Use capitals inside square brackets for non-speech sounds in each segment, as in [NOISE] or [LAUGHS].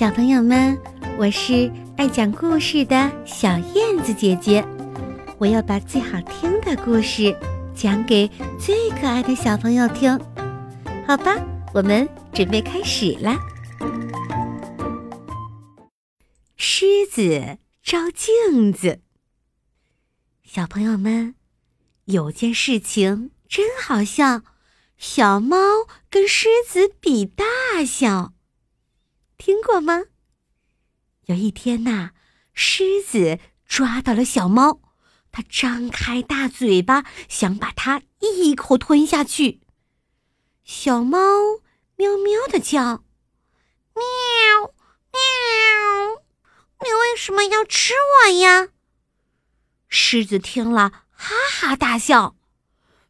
小朋友们，我是爱讲故事的小燕子姐姐，我要把最好听的故事讲给最可爱的小朋友听，好吧？我们准备开始啦。狮子照镜子，小朋友们，有件事情真好笑，小猫跟狮子比大小。听过吗？有一天呐，狮子抓到了小猫，它张开大嘴巴，想把它一口吞下去。小猫喵喵的叫，喵喵，你为什么要吃我呀？狮子听了，哈哈大笑。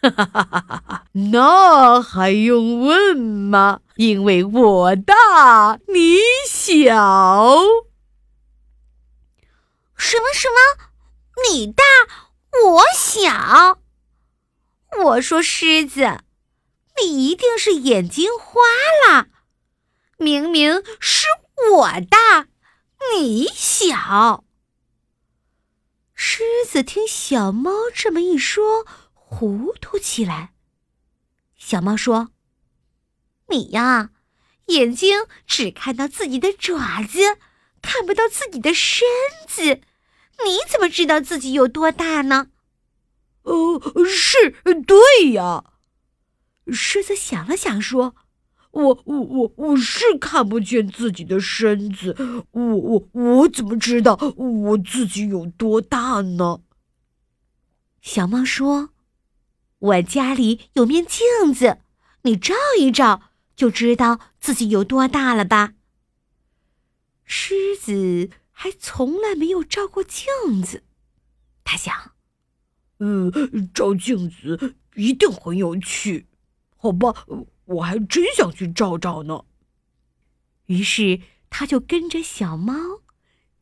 哈哈哈！那还用问吗？因为我大，你小。什么什么？你大，我小？我说狮子，你一定是眼睛花了。明明是我大，你小。狮子听小猫这么一说。糊涂起来。小猫说：“你呀，眼睛只看到自己的爪子，看不到自己的身子，你怎么知道自己有多大呢？”“呃，是对呀。”狮子想了想说：“我我我我是看不见自己的身子，我我我怎么知道我自己有多大呢？”小猫说。我家里有面镜子，你照一照就知道自己有多大了吧？狮子还从来没有照过镜子，他想：“嗯，照镜子一定很有趣，好吧？我还真想去照照呢。”于是他就跟着小猫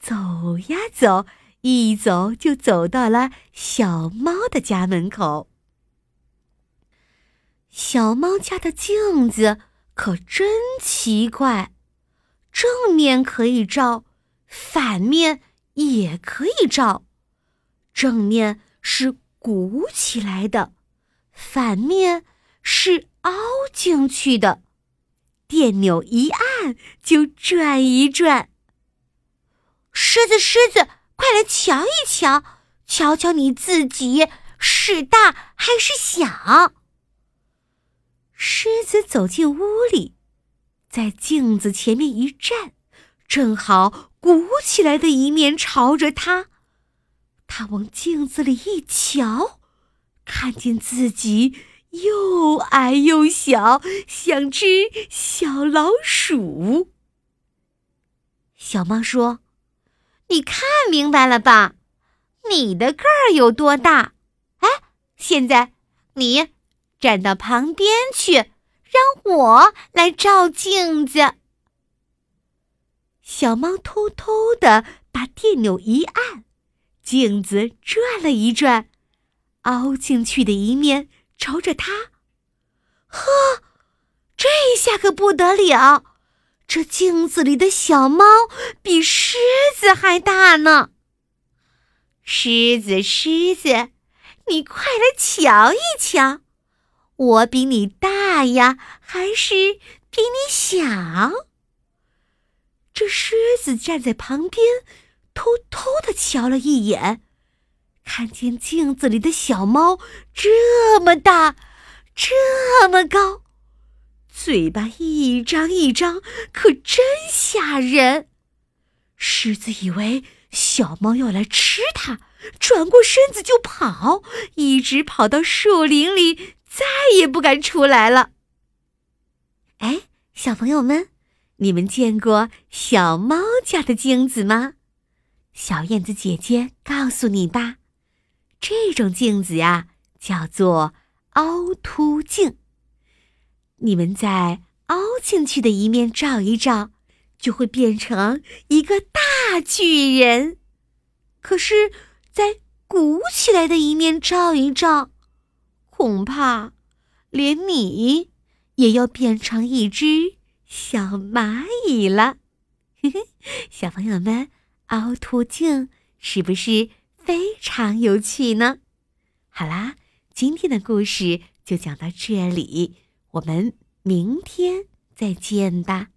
走呀走，一走就走到了小猫的家门口。小猫家的镜子可真奇怪，正面可以照，反面也可以照。正面是鼓起来的，反面是凹进去的，电钮一按就转一转。狮子，狮子，快来瞧一瞧，瞧瞧你自己是大还是小。狮子走进屋里，在镜子前面一站，正好鼓起来的一面朝着他。他往镜子里一瞧，看见自己又矮又小，像只小老鼠。小猫说：“你看明白了吧？你的个儿有多大？哎，现在你。”站到旁边去，让我来照镜子。小猫偷偷的把电钮一按，镜子转了一转，凹进去的一面朝着它。呵，这下可不得了！这镜子里的小猫比狮子还大呢。狮子，狮子，你快来瞧一瞧。我比你大呀，还是比你小？这狮子站在旁边，偷偷的瞧了一眼，看见镜子里的小猫这么大，这么高，嘴巴一张一张，可真吓人。狮子以为小猫要来吃它，转过身子就跑，一直跑到树林里。再也不敢出来了。哎，小朋友们，你们见过小猫家的镜子吗？小燕子姐姐告诉你吧，这种镜子呀，叫做凹凸镜。你们在凹进去的一面照一照，就会变成一个大巨人；可是，在鼓起来的一面照一照。恐怕，连你也要变成一只小蚂蚁了。嘿 [LAUGHS] 嘿小朋友们，凹凸镜是不是非常有趣呢？好啦，今天的故事就讲到这里，我们明天再见吧。